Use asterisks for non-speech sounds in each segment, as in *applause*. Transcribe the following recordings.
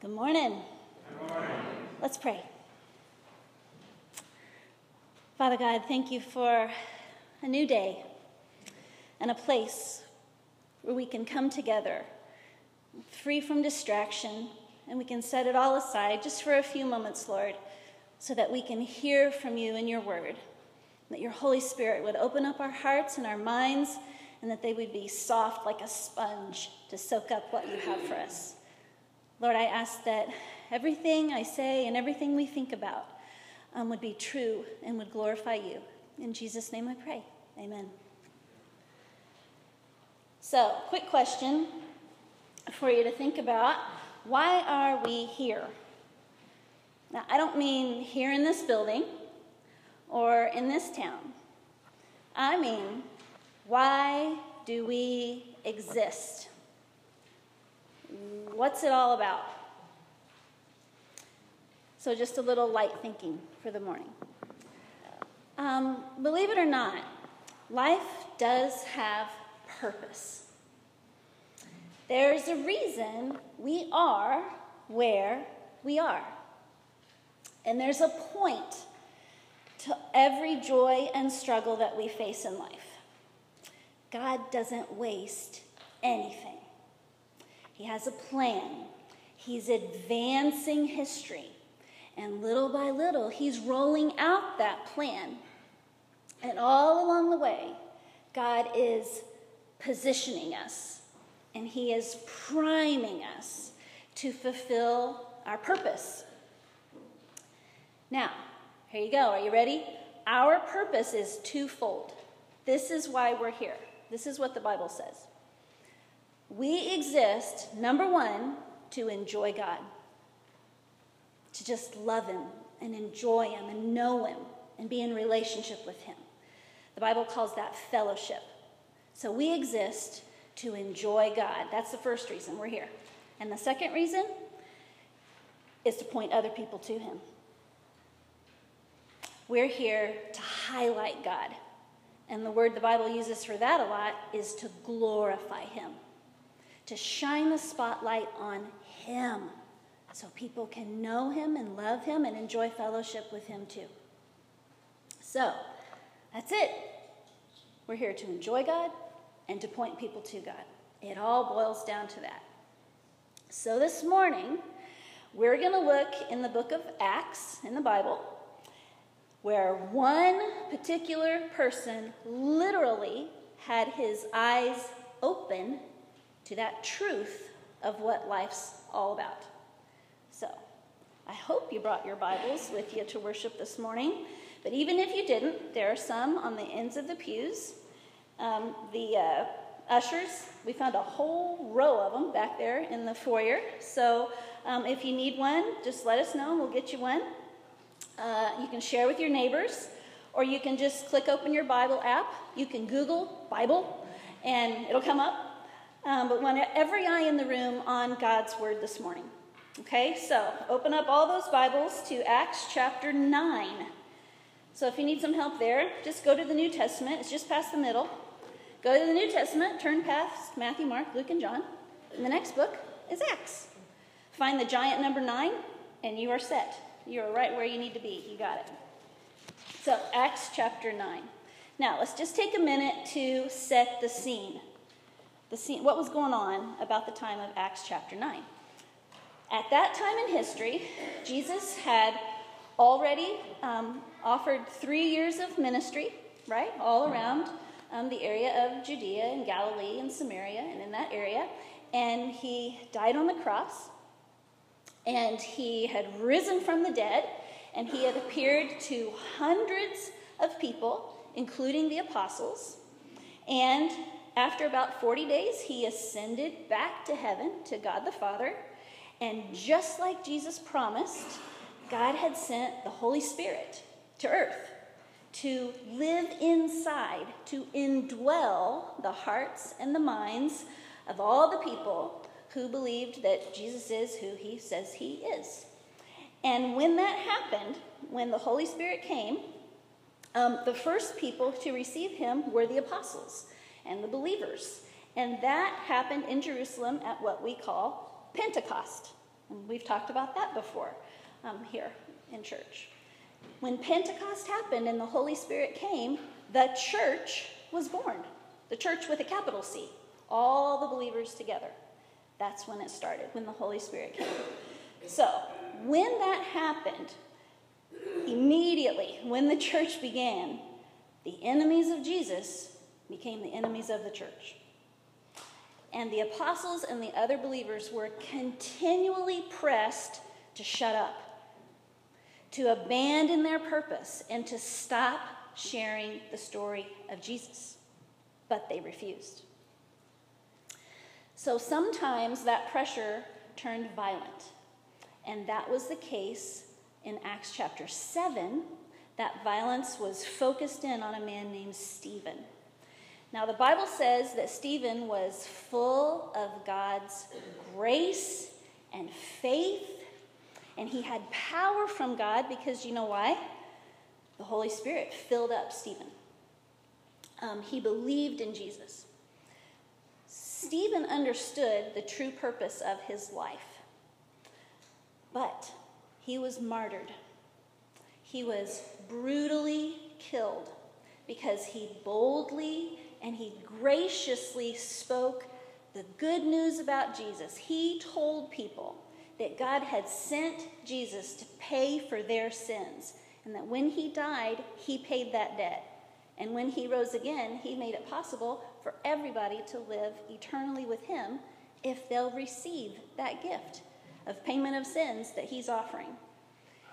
Good morning. Let's pray. Father God, thank you for a new day and a place where we can come together, free from distraction, and we can set it all aside just for a few moments, Lord, so that we can hear from you in your word. That your Holy Spirit would open up our hearts and our minds, and that they would be soft like a sponge to soak up what you have for us. Lord, I ask that everything I say and everything we think about um, would be true and would glorify you. In Jesus' name I pray. Amen. So, quick question for you to think about why are we here? Now, I don't mean here in this building or in this town. I mean, why do we exist? What's it all about? So, just a little light thinking for the morning. Um, believe it or not, life does have purpose. There's a reason we are where we are. And there's a point to every joy and struggle that we face in life. God doesn't waste anything. He has a plan. He's advancing history. And little by little, he's rolling out that plan. And all along the way, God is positioning us and he is priming us to fulfill our purpose. Now, here you go. Are you ready? Our purpose is twofold. This is why we're here. This is what the Bible says. We exist, number one, to enjoy God, to just love Him and enjoy Him and know Him and be in relationship with Him. The Bible calls that fellowship. So we exist to enjoy God. That's the first reason we're here. And the second reason is to point other people to Him. We're here to highlight God. And the word the Bible uses for that a lot is to glorify Him to shine the spotlight on Him so people can know Him and love Him and enjoy fellowship with Him too. So, that's it. We're here to enjoy God and to point people to God. It all boils down to that. So, this morning, we're going to look in the book of Acts in the Bible where one particular person literally had his eyes open to that truth of what life's all about. So, I hope you brought your Bibles with you to worship this morning. But even if you didn't, there are some on the ends of the pews. Um, the uh, ushers, we found a whole row of them back there in the foyer. So um, if you need one, just let us know and we'll get you one. Uh, you can share with your neighbors, or you can just click open your Bible app. You can Google Bible, and it'll come up. Um, but want every eye in the room on God's word this morning. Okay, so open up all those Bibles to Acts chapter 9. So if you need some help there, just go to the New Testament. It's just past the middle. Go to the New Testament, turn past Matthew, Mark, Luke, and John. And the next book is Acts. Find the giant number 9, and you are set. You are right where you need to be. You got it. So, Acts chapter 9. Now, let's just take a minute to set the scene the scene, what was going on about the time of Acts chapter 9. At that time in history, Jesus had already um, offered three years of ministry, right, all around um, the area of Judea and Galilee and Samaria and in that area. And he died on the cross, and he had risen from the dead, and he had appeared to hundreds of people, including the apostles. And after about 40 days, he ascended back to heaven to God the Father. And just like Jesus promised, God had sent the Holy Spirit to earth to live inside, to indwell the hearts and the minds of all the people who believed that Jesus is who he says he is. And when that happened, when the Holy Spirit came, um, the first people to receive him were the apostles and the believers. And that happened in Jerusalem at what we call Pentecost. And we've talked about that before um, here in church. When Pentecost happened and the Holy Spirit came, the church was born. The church with a capital C, all the believers together. That's when it started, when the Holy Spirit came. So, when that happened, immediately, when the church began, the enemies of Jesus became the enemies of the church. And the apostles and the other believers were continually pressed to shut up, to abandon their purpose, and to stop sharing the story of Jesus. But they refused. So sometimes that pressure turned violent. And that was the case in Acts chapter 7. That violence was focused in on a man named Stephen. Now, the Bible says that Stephen was full of God's grace and faith, and he had power from God because you know why? The Holy Spirit filled up Stephen. Um, he believed in Jesus. Stephen understood the true purpose of his life, but he was martyred. He was brutally killed because he boldly and he graciously spoke the good news about Jesus. He told people that God had sent Jesus to pay for their sins, and that when he died, he paid that debt. And when he rose again, he made it possible for everybody to live eternally with him if they'll receive that gift of payment of sins that he's offering.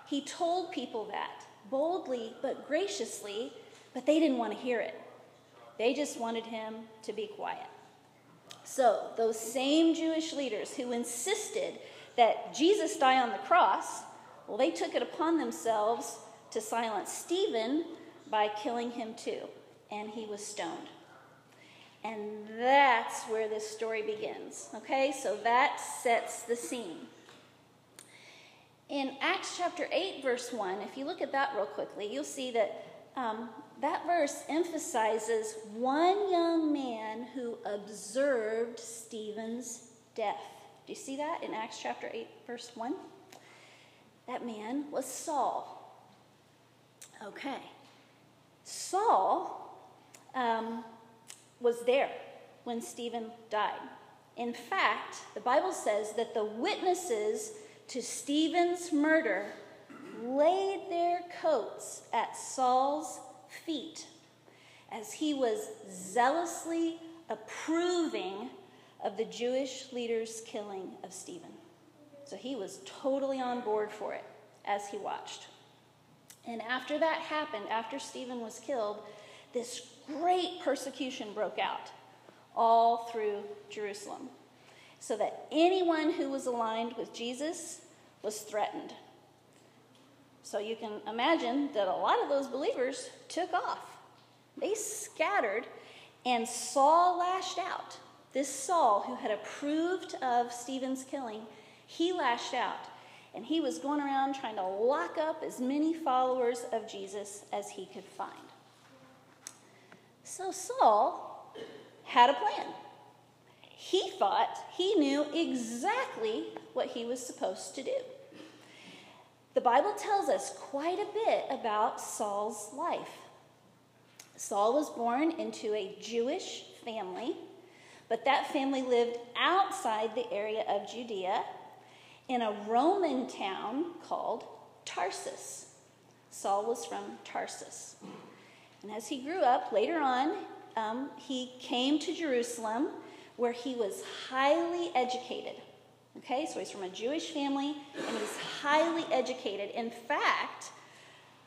He told people that boldly but graciously, but they didn't want to hear it. They just wanted him to be quiet. So, those same Jewish leaders who insisted that Jesus die on the cross, well, they took it upon themselves to silence Stephen by killing him too, and he was stoned. And that's where this story begins. Okay, so that sets the scene. In Acts chapter 8, verse 1, if you look at that real quickly, you'll see that um, that verse emphasizes one young man who observed Stephen's death. Do you see that in Acts chapter 8, verse 1? That man was Saul. Okay. Saul um, was there when Stephen died. In fact, the Bible says that the witnesses to Stephen's murder laid their coats at Saul's feet as he was zealously approving of the Jewish leader's killing of Stephen. So he was totally on board for it as he watched. And after that happened, after Stephen was killed, this great persecution broke out all through Jerusalem. So that anyone who was aligned with Jesus was threatened. So you can imagine that a lot of those believers took off. They scattered, and Saul lashed out. This Saul, who had approved of Stephen's killing, he lashed out. And he was going around trying to lock up as many followers of Jesus as he could find. So Saul had a plan. He thought he knew exactly what he was supposed to do. The Bible tells us quite a bit about Saul's life. Saul was born into a Jewish family, but that family lived outside the area of Judea in a Roman town called Tarsus. Saul was from Tarsus. And as he grew up later on, um, he came to Jerusalem where he was highly educated. Okay, so he's from a Jewish family and he's highly educated. In fact,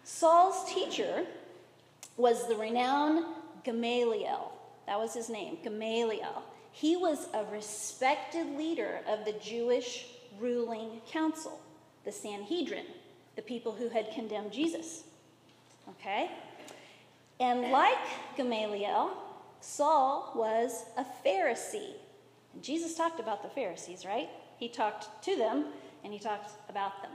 Saul's teacher was the renowned Gamaliel. That was his name, Gamaliel. He was a respected leader of the Jewish ruling council, the Sanhedrin, the people who had condemned Jesus. Okay? And like Gamaliel, Saul was a Pharisee. Jesus talked about the Pharisees, right? He talked to them and he talked about them.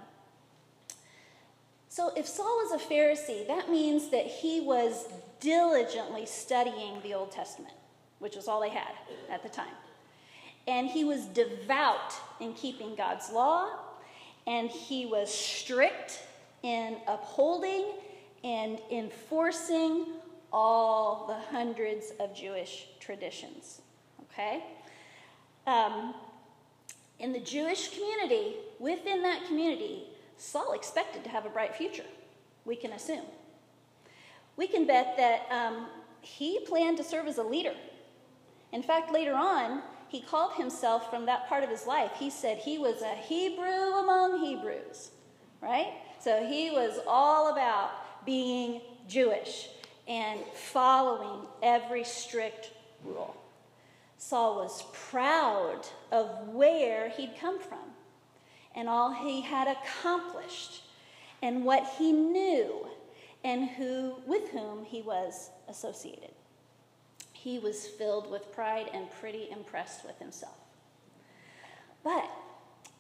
So, if Saul was a Pharisee, that means that he was diligently studying the Old Testament, which was all they had at the time. And he was devout in keeping God's law and he was strict in upholding and enforcing all the hundreds of Jewish traditions. Okay? Um, in the Jewish community, within that community, Saul expected to have a bright future, we can assume. We can bet that um, he planned to serve as a leader. In fact, later on, he called himself from that part of his life, he said he was a Hebrew among Hebrews, right? So he was all about being Jewish and following every strict rule. Saul was proud of where he'd come from and all he had accomplished and what he knew and who with whom he was associated. He was filled with pride and pretty impressed with himself. But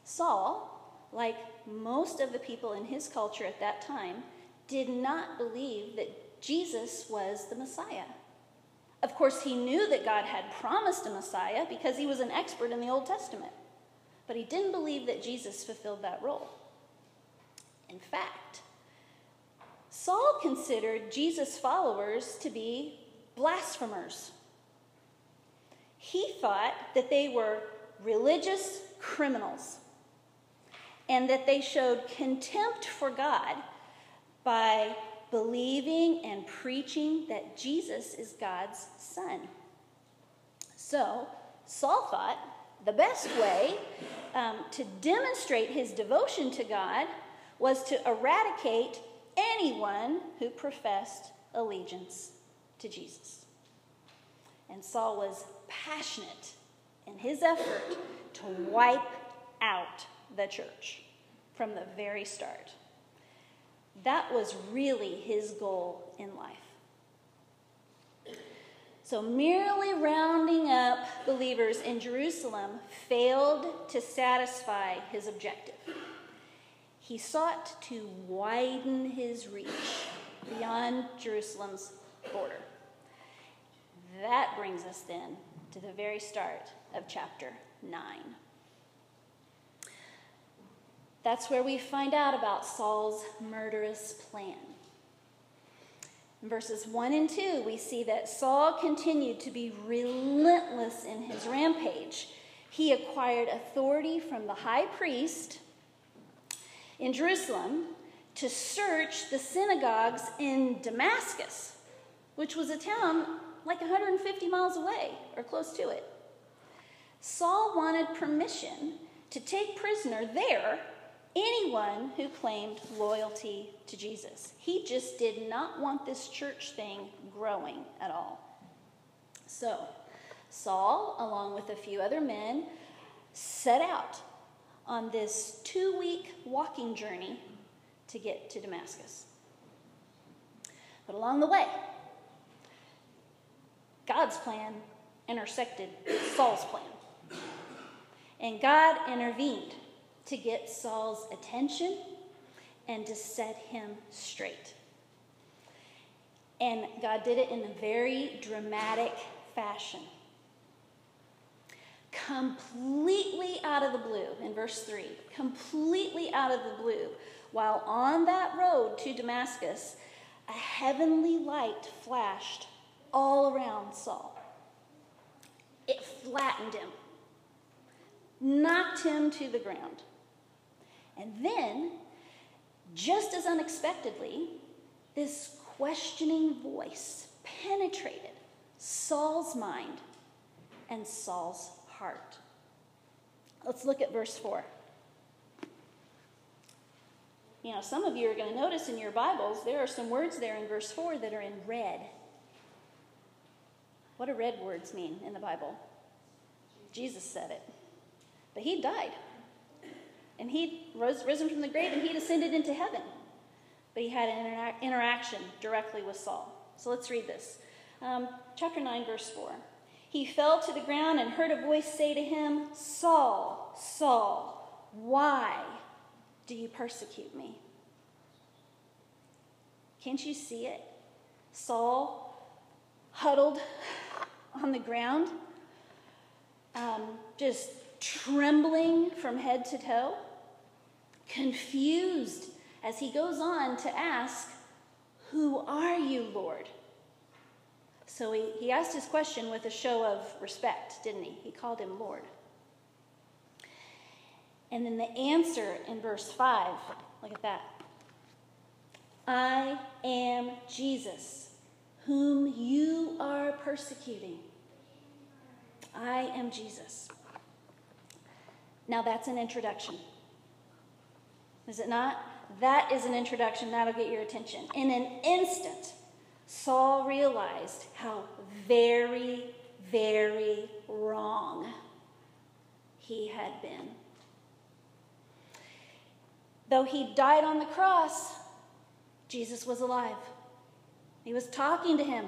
Saul, like most of the people in his culture at that time, did not believe that Jesus was the Messiah. Of course, he knew that God had promised a Messiah because he was an expert in the Old Testament. But he didn't believe that Jesus fulfilled that role. In fact, Saul considered Jesus' followers to be blasphemers. He thought that they were religious criminals and that they showed contempt for God by believing and preaching that Jesus is God's son. So, Saul thought the best way um, to demonstrate his devotion to God was to eradicate anyone who professed allegiance to Jesus. And Saul was passionate in his effort to wipe out the church from the very start. That was really his goal in life. So, merely rounding up believers in Jerusalem failed to satisfy his objective. He sought to widen his reach beyond Jerusalem's border. That brings us then to the very start of chapter 9. That's where we find out about Saul's murderous plan. In verses 1 and 2, we see that Saul continued to be relentless in his rampage. He acquired authority from the high priest in Jerusalem to search the synagogues in Damascus, which was a town like 150 miles away or close to it. Saul wanted permission to take prisoner there anyone who claimed loyalty to Jesus. He just did not want this church thing growing at all. So, Saul, along with a few other men, set out on this two week walking journey to get to Damascus. But along the way, God's plan intersected Saul's plan. And God intervened to get Saul's attention and to set him straight. And God did it in a very dramatic fashion. Completely out of the blue, in verse 3, completely out of the blue, while on that road to Damascus, a heavenly light flashed all around Saul. It flattened him, knocked him to the ground. And then, just as unexpectedly, this questioning voice penetrated Saul's mind and Saul's heart. Let's look at verse 4. You know, some of you are going to notice in your Bibles there are some words there in verse 4 that are in red. What do red words mean in the Bible? Jesus said it. But he died. And he rose, risen from the grave and he descended into heaven. But he had an intera- interaction directly with Saul. So let's read this. Um, chapter 9, verse 4. He fell to the ground and heard a voice say to him, Saul, Saul, why do you persecute me? Can't you see it? Saul huddled on the ground, um, just trembling from head to toe confused as he goes on to ask, Who are you, Lord? So he, he asked his question with a show of respect, didn't he? He called him Lord. And then the answer in verse 5, look at that. I am Jesus, whom you are persecuting. I am Jesus. Now that's an introduction. Is it not? That is an introduction. That'll get your attention. In an instant, Saul realized how very, very wrong he had been. Though he died on the cross, Jesus was alive. He was talking to him.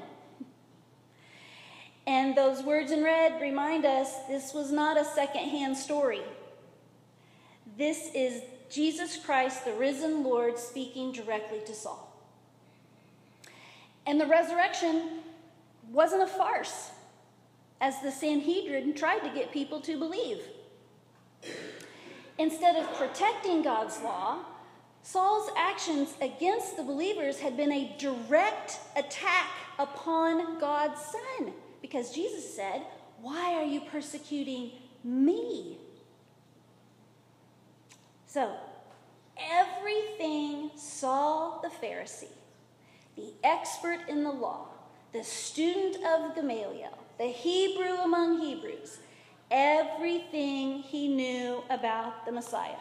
And those words in red remind us this was not a secondhand story. This is Jesus Christ, the risen Lord, speaking directly to Saul. And the resurrection wasn't a farce, as the Sanhedrin tried to get people to believe. Instead of protecting God's law, Saul's actions against the believers had been a direct attack upon God's Son because Jesus said, Why are you persecuting me? So, everything Saul the Pharisee, the expert in the law, the student of Gamaliel, the Hebrew among Hebrews, everything he knew about the Messiah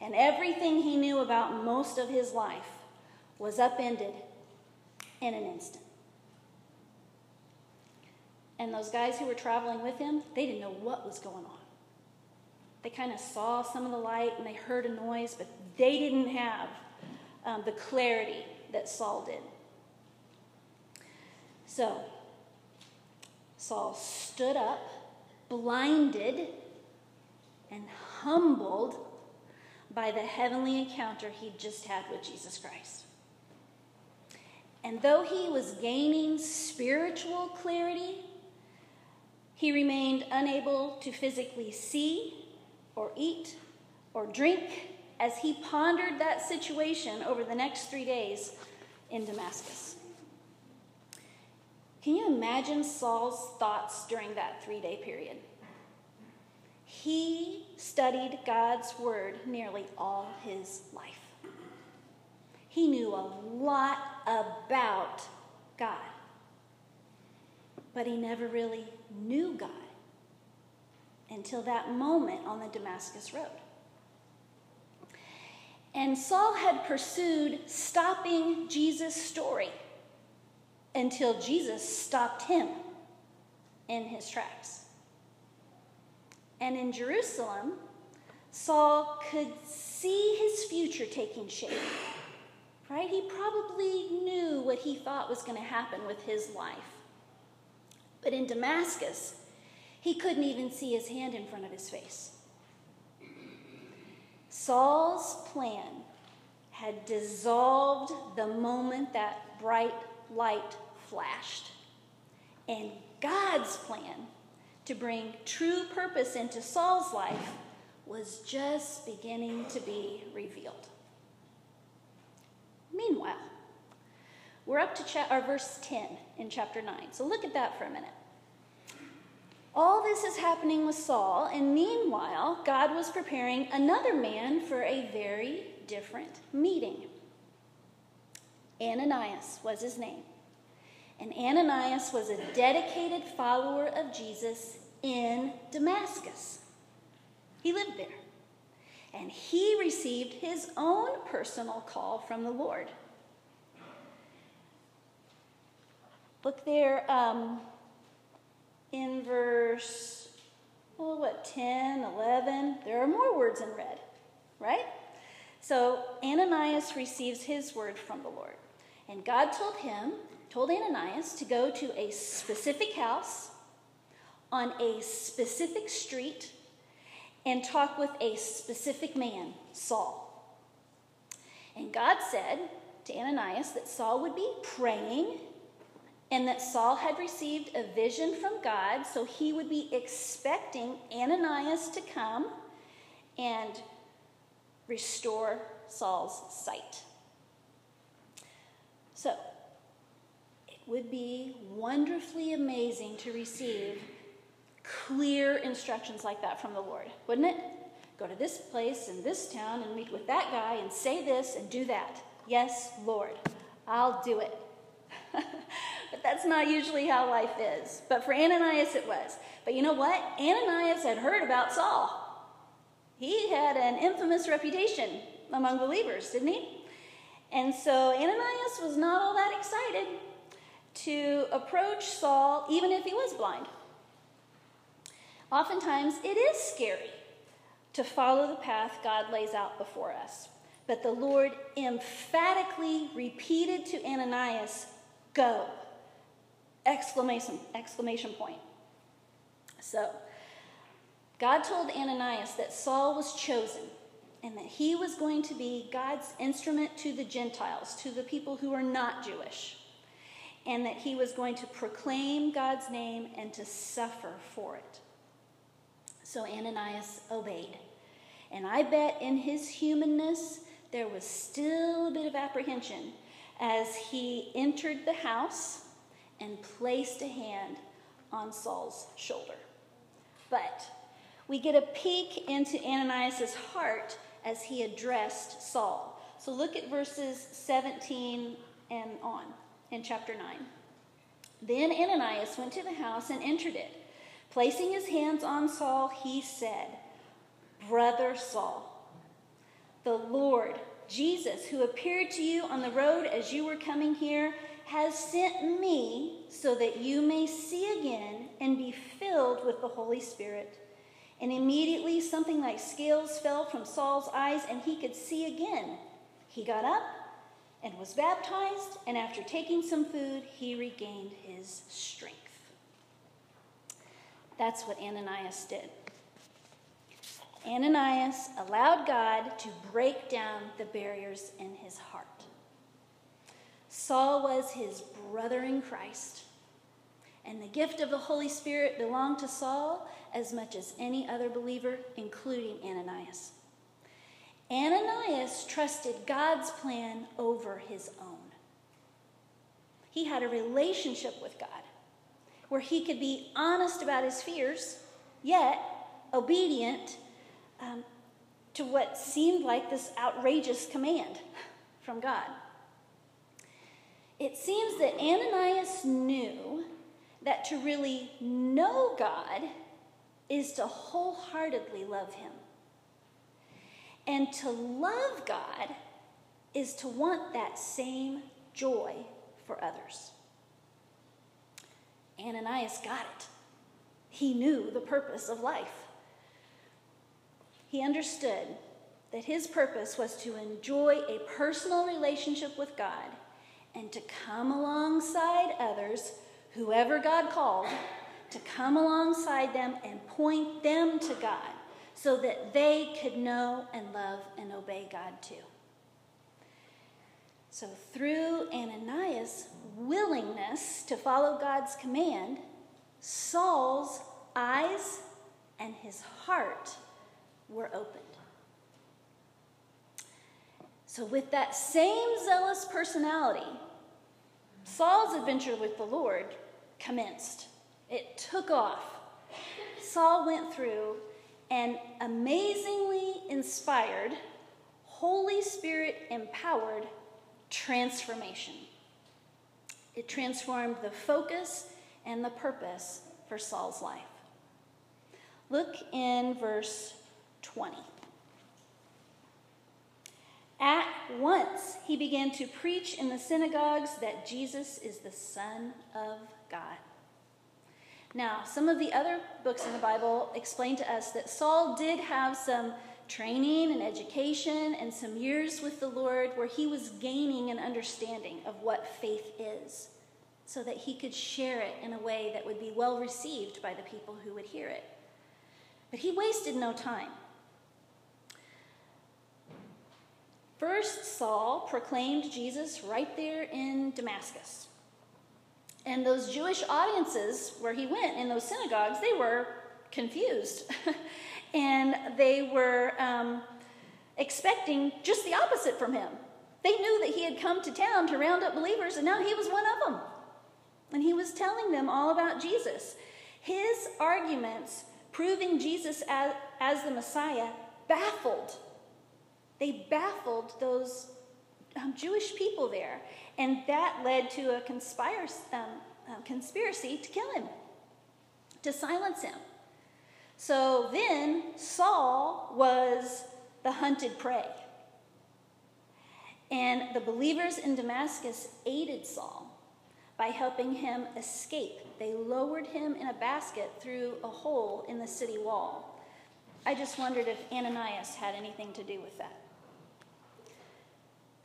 and everything he knew about most of his life was upended in an instant. And those guys who were traveling with him, they didn't know what was going on. They kind of saw some of the light and they heard a noise, but they didn't have um, the clarity that Saul did. So, Saul stood up, blinded, and humbled by the heavenly encounter he'd just had with Jesus Christ. And though he was gaining spiritual clarity, he remained unable to physically see or eat or drink as he pondered that situation over the next three days in Damascus. Can you imagine Saul's thoughts during that three day period? He studied God's word nearly all his life. He knew a lot about God, but he never really knew God until that moment on the Damascus Road. And Saul had pursued stopping Jesus' story until Jesus stopped him in his tracks. And in Jerusalem, Saul could see his future taking shape. Right? He probably knew what he thought was going to happen with his life. But in Damascus, he couldn't even see his hand in front of his face. Saul's plan had dissolved the moment that bright light flashed. And God's plan to bring true purpose into Saul's life was just beginning to be revealed. Meanwhile, we're up to cha- our verse 10 in chapter 9. So look at that for a minute. All this is happening with Saul, and meanwhile, God was preparing another man for a very different meeting. Ananias was his name. And Ananias was a dedicated follower of Jesus in Damascus. He lived there. And he received his own personal call from the Lord. Look there um, in verse, oh, what, 10, 11. There are more words in red, right? So Ananias receives his word from the Lord. And God told him told Ananias to go to a specific house on a specific street and talk with a specific man, Saul. And God said to Ananias that Saul would be praying and that Saul had received a vision from God, so he would be expecting Ananias to come and restore Saul's sight. So, it would be wonderfully amazing to receive clear instructions like that from the Lord, wouldn't it? Go to this place in this town and meet with that guy and say this and do that. Yes, Lord, I'll do it. *laughs* but that's not usually how life is. But for Ananias, it was. But you know what? Ananias had heard about Saul. He had an infamous reputation among believers, didn't he? And so Ananias was not all that excited to approach Saul, even if he was blind. Oftentimes, it is scary to follow the path God lays out before us. But the Lord emphatically repeated to Ananias, Go! Exclamation, exclamation point. So, God told Ananias that Saul was chosen and that he was going to be God's instrument to the Gentiles, to the people who are not Jewish, and that he was going to proclaim God's name and to suffer for it. So Ananias obeyed. And I bet in his humanness, there was still a bit of apprehension as he entered the house and placed a hand on Saul's shoulder. But we get a peek into Ananias' heart as he addressed Saul. So look at verses 17 and on in chapter 9. Then Ananias went to the house and entered it. Placing his hands on Saul, he said, Brother Saul, the Lord, Jesus, who appeared to you on the road as you were coming here, has sent me so that you may see again and be filled with the Holy Spirit. And immediately something like scales fell from Saul's eyes, and he could see again. He got up and was baptized, and after taking some food, he regained his strength. That's what Ananias did. Ananias allowed God to break down the barriers in his heart. Saul was his brother in Christ, and the gift of the Holy Spirit belonged to Saul as much as any other believer, including Ananias. Ananias trusted God's plan over his own. He had a relationship with God where he could be honest about his fears, yet obedient um, to what seemed like this outrageous command *laughs* from God. It seems that Ananias knew that to really know God is to wholeheartedly love Him. And to love God is to want that same joy for others. Ananias got it. He knew the purpose of life. He understood that his purpose was to enjoy a personal relationship with God and to come alongside others, whoever God called, to come alongside them and point them to God so that they could know and love and obey God too. So, through Ananias' willingness to follow God's command, Saul's eyes and his heart were opened. So, with that same zealous personality, Saul's adventure with the Lord commenced. It took off. Saul went through an amazingly inspired, Holy Spirit empowered transformation. It transformed the focus and the purpose for Saul's life. Look in verse 20. At once he began to preach in the synagogues that Jesus is the Son of God. Now, some of the other books in the Bible explain to us that Saul did have some training and education and some years with the Lord where he was gaining an understanding of what faith is so that he could share it in a way that would be well received by the people who would hear it. But he wasted no time. First, Saul proclaimed Jesus right there in Damascus. And those Jewish audiences where he went in those synagogues, they were confused. *laughs* and they were um, expecting just the opposite from him. They knew that he had come to town to round up believers, and now he was one of them. And he was telling them all about Jesus. His arguments proving Jesus as, as the Messiah baffled. They baffled those um, Jewish people there. And that led to a um, conspiracy to kill him, to silence him. So then Saul was the hunted prey. And the believers in Damascus aided Saul by helping him escape. They lowered him in a basket through a hole in the city wall. I just wondered if Ananias had anything to do with that.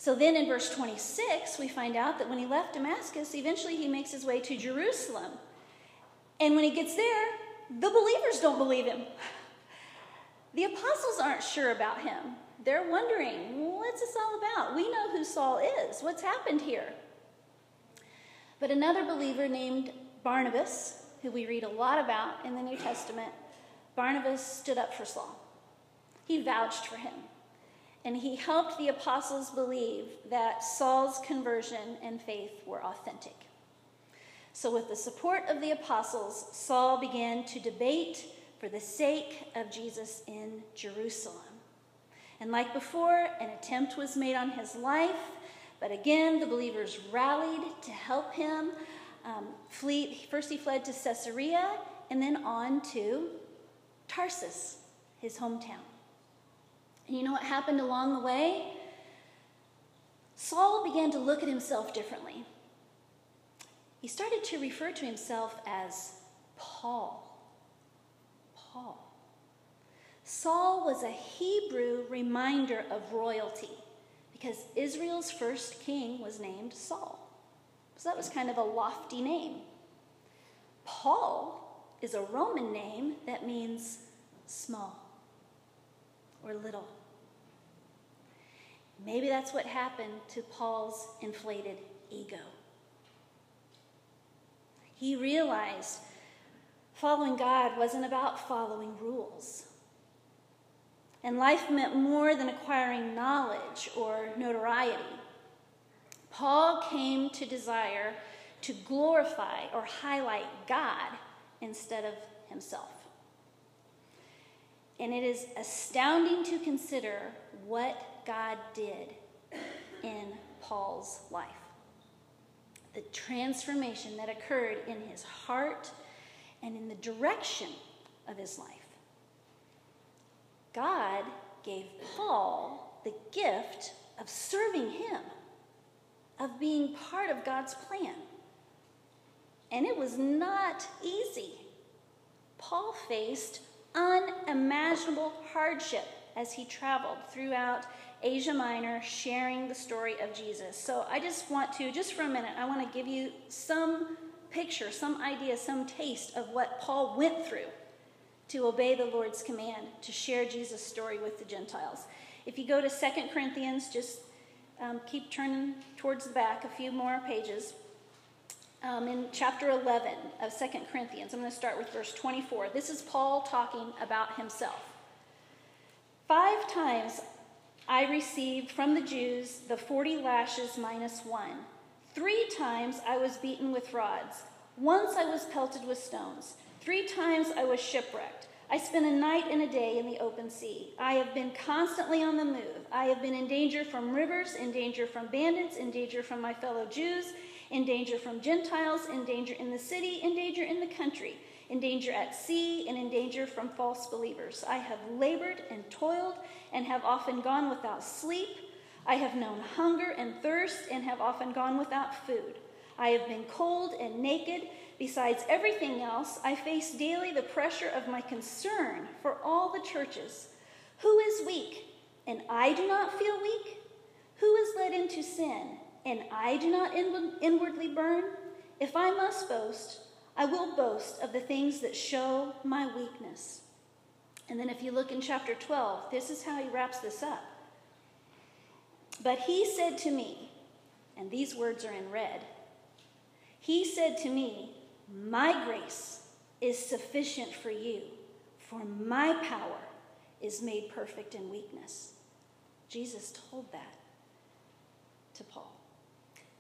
So then in verse 26, we find out that when he left Damascus, eventually he makes his way to Jerusalem. And when he gets there, the believers don't believe him. The apostles aren't sure about him. They're wondering, what's this all about? We know who Saul is. What's happened here? But another believer named Barnabas, who we read a lot about in the New Testament, Barnabas stood up for Saul. He vouched for him. And he helped the apostles believe that Saul's conversion and faith were authentic. So, with the support of the apostles, Saul began to debate for the sake of Jesus in Jerusalem. And like before, an attempt was made on his life, but again, the believers rallied to help him um, flee. First, he fled to Caesarea and then on to Tarsus, his hometown. And you know what happened along the way? Saul began to look at himself differently. He started to refer to himself as Paul. Paul. Saul was a Hebrew reminder of royalty because Israel's first king was named Saul. So that was kind of a lofty name. Paul is a Roman name that means small or little. Maybe that's what happened to Paul's inflated ego. He realized following God wasn't about following rules. And life meant more than acquiring knowledge or notoriety. Paul came to desire to glorify or highlight God instead of himself. And it is astounding to consider what God did in Paul's life. The transformation that occurred in his heart and in the direction of his life. God gave Paul the gift of serving him, of being part of God's plan. And it was not easy. Paul faced unimaginable hardship as he traveled throughout Asia Minor sharing the story of Jesus. So I just want to, just for a minute, I want to give you some picture, some idea, some taste of what Paul went through to obey the Lord's command to share Jesus' story with the Gentiles. If you go to Second Corinthians, just um, keep turning towards the back a few more pages. Um, in chapter 11 of Second Corinthians, I'm going to start with verse 24. This is Paul talking about himself. Five times I received from the Jews the 40 lashes minus one. Three times I was beaten with rods. Once I was pelted with stones. Three times I was shipwrecked. I spent a night and a day in the open sea. I have been constantly on the move. I have been in danger from rivers, in danger from bandits, in danger from my fellow Jews, in danger from Gentiles, in danger in the city, in danger in the country, in danger at sea, and in danger from false believers. I have labored and toiled and have often gone without sleep. I have known hunger and thirst and have often gone without food. I have been cold and naked. Besides everything else, I face daily the pressure of my concern for all the churches. Who is weak, and I do not feel weak? Who is led into sin, and I do not inwardly burn? If I must boast, I will boast of the things that show my weakness. And then if you look in chapter 12, this is how he wraps this up. But he said to me, and these words are in red, he said to me, my grace is sufficient for you, for my power is made perfect in weakness. Jesus told that to Paul.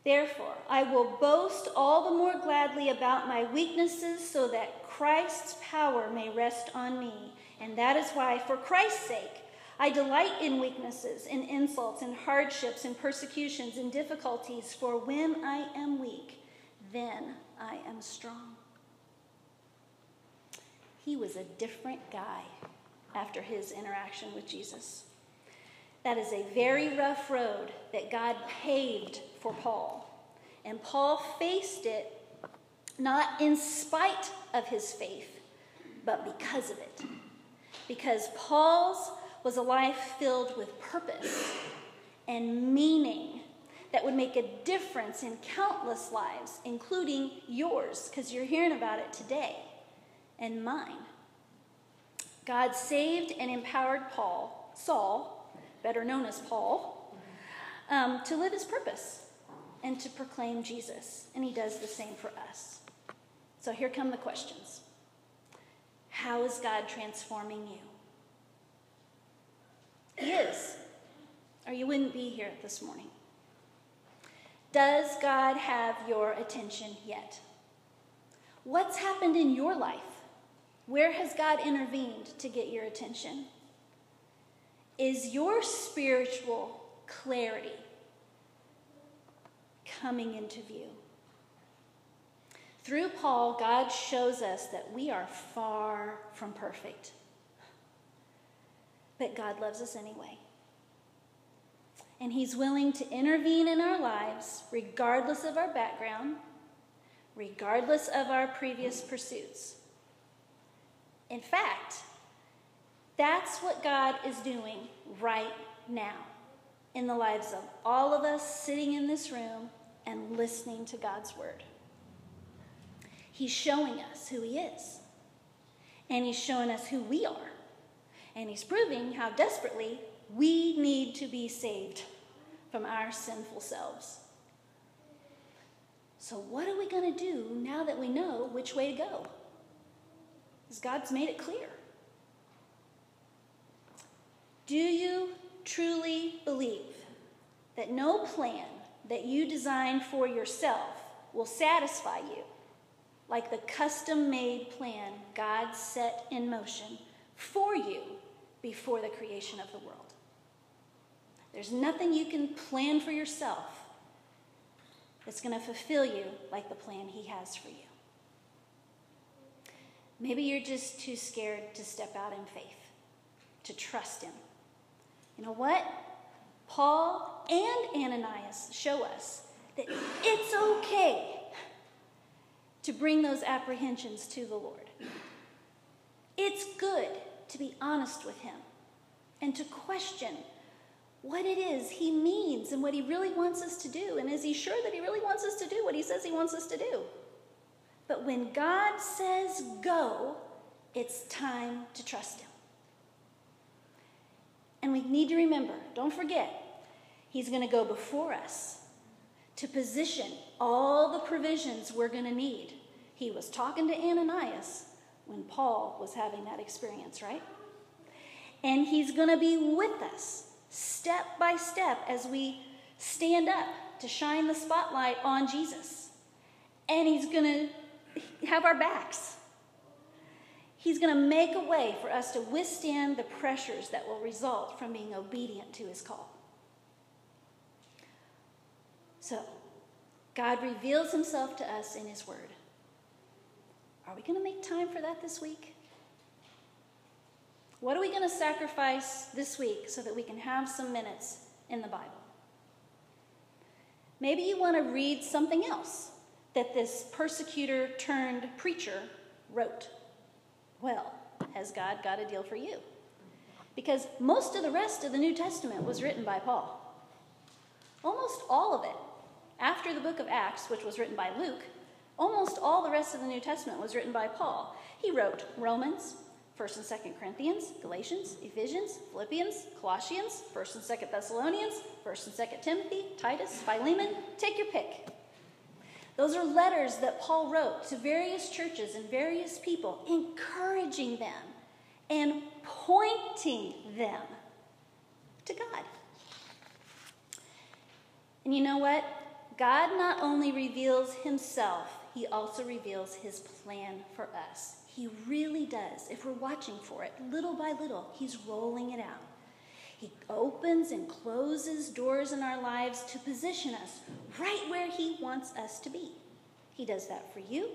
Therefore, I will boast all the more gladly about my weaknesses so that Christ's power may rest on me. And that is why, for Christ's sake, I delight in weaknesses, in insults, in hardships, in persecutions, in difficulties, for when I am weak, then I am strong. He was a different guy after his interaction with Jesus. That is a very rough road that God paved for Paul. And Paul faced it not in spite of his faith, but because of it. Because Paul's was a life filled with purpose and meaning that would make a difference in countless lives, including yours, because you're hearing about it today, and mine. God saved and empowered Paul, Saul, better known as Paul, um, to live his purpose and to proclaim Jesus. And he does the same for us. So here come the questions How is God transforming you? He is, or you wouldn't be here this morning. Does God have your attention yet? What's happened in your life? Where has God intervened to get your attention? Is your spiritual clarity coming into view? Through Paul, God shows us that we are far from perfect, but God loves us anyway. And He's willing to intervene in our lives, regardless of our background, regardless of our previous pursuits. In fact, that's what God is doing right now in the lives of all of us sitting in this room and listening to God's word. He's showing us who He is, and He's showing us who we are, and He's proving how desperately we need to be saved from our sinful selves. So, what are we going to do now that we know which way to go? Because God's made it clear. Do you truly believe that no plan that you design for yourself will satisfy you like the custom made plan God set in motion for you before the creation of the world? There's nothing you can plan for yourself that's going to fulfill you like the plan He has for you. Maybe you're just too scared to step out in faith, to trust Him. You know what? Paul and Ananias show us that it's okay to bring those apprehensions to the Lord. It's good to be honest with Him and to question what it is He means and what He really wants us to do. And is He sure that He really wants us to do what He says He wants us to do? But when God says go, it's time to trust Him. And we need to remember, don't forget, He's going to go before us to position all the provisions we're going to need. He was talking to Ananias when Paul was having that experience, right? And He's going to be with us step by step as we stand up to shine the spotlight on Jesus. And He's going to have our backs. He's going to make a way for us to withstand the pressures that will result from being obedient to his call. So, God reveals himself to us in his word. Are we going to make time for that this week? What are we going to sacrifice this week so that we can have some minutes in the Bible? Maybe you want to read something else that this persecutor turned preacher wrote. Well, has God got a deal for you? Because most of the rest of the New Testament was written by Paul. Almost all of it. After the book of Acts, which was written by Luke, almost all the rest of the New Testament was written by Paul. He wrote Romans, 1st and 2nd Corinthians, Galatians, Ephesians, Philippians, Colossians, 1st and 2nd Thessalonians, 1st and 2nd Timothy, Titus, Philemon, take your pick. Those are letters that Paul wrote to various churches and various people, encouraging them and pointing them to God. And you know what? God not only reveals himself, he also reveals his plan for us. He really does. If we're watching for it, little by little, he's rolling it out. He opens and closes doors in our lives to position us right where he wants us to be. He does that for you,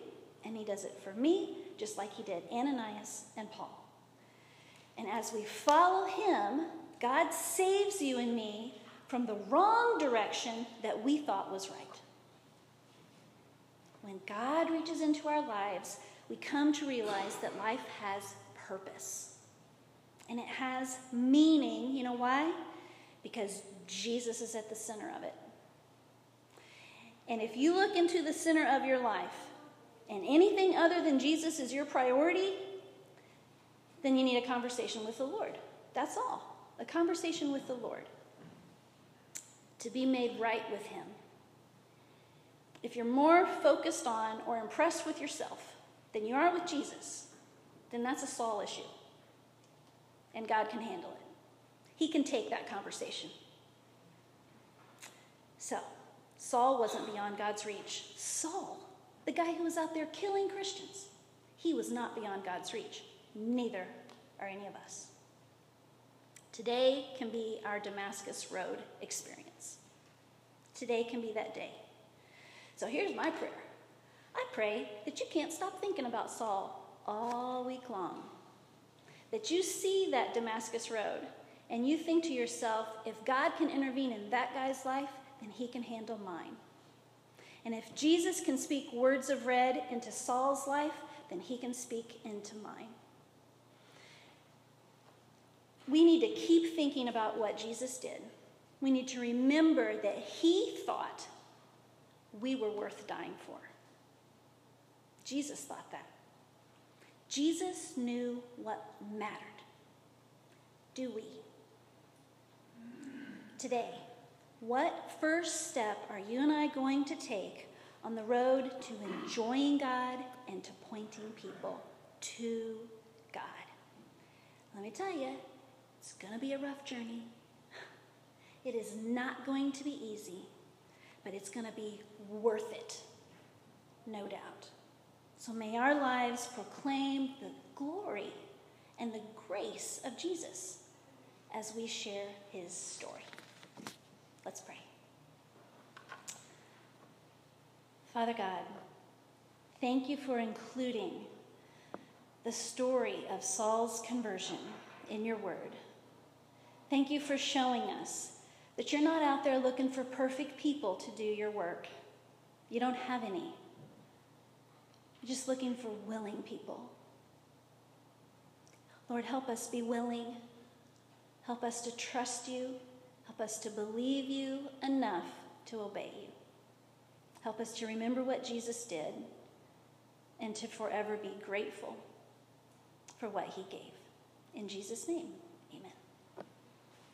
and he does it for me, just like he did Ananias and Paul. And as we follow him, God saves you and me from the wrong direction that we thought was right. When God reaches into our lives, we come to realize that life has purpose. And it has meaning. You know why? Because Jesus is at the center of it. And if you look into the center of your life and anything other than Jesus is your priority, then you need a conversation with the Lord. That's all. A conversation with the Lord to be made right with Him. If you're more focused on or impressed with yourself than you are with Jesus, then that's a Saul issue. And God can handle it. He can take that conversation. So, Saul wasn't beyond God's reach. Saul, the guy who was out there killing Christians, he was not beyond God's reach. Neither are any of us. Today can be our Damascus Road experience. Today can be that day. So here's my prayer I pray that you can't stop thinking about Saul all week long. That you see that Damascus Road and you think to yourself, if God can intervene in that guy's life, then he can handle mine. And if Jesus can speak words of red into Saul's life, then he can speak into mine. We need to keep thinking about what Jesus did. We need to remember that he thought we were worth dying for. Jesus thought that. Jesus knew what mattered. Do we? Today, what first step are you and I going to take on the road to enjoying God and to pointing people to God? Let me tell you, it's going to be a rough journey. *laughs* It is not going to be easy, but it's going to be worth it, no doubt. So may our lives proclaim the glory and the grace of Jesus as we share his story. Let's pray. Father God, thank you for including the story of Saul's conversion in your word. Thank you for showing us that you're not out there looking for perfect people to do your work. You don't have any. You're just looking for willing people. Lord, help us be willing. Help us to trust you. Help us to believe you enough to obey you. Help us to remember what Jesus did and to forever be grateful for what he gave. In Jesus' name.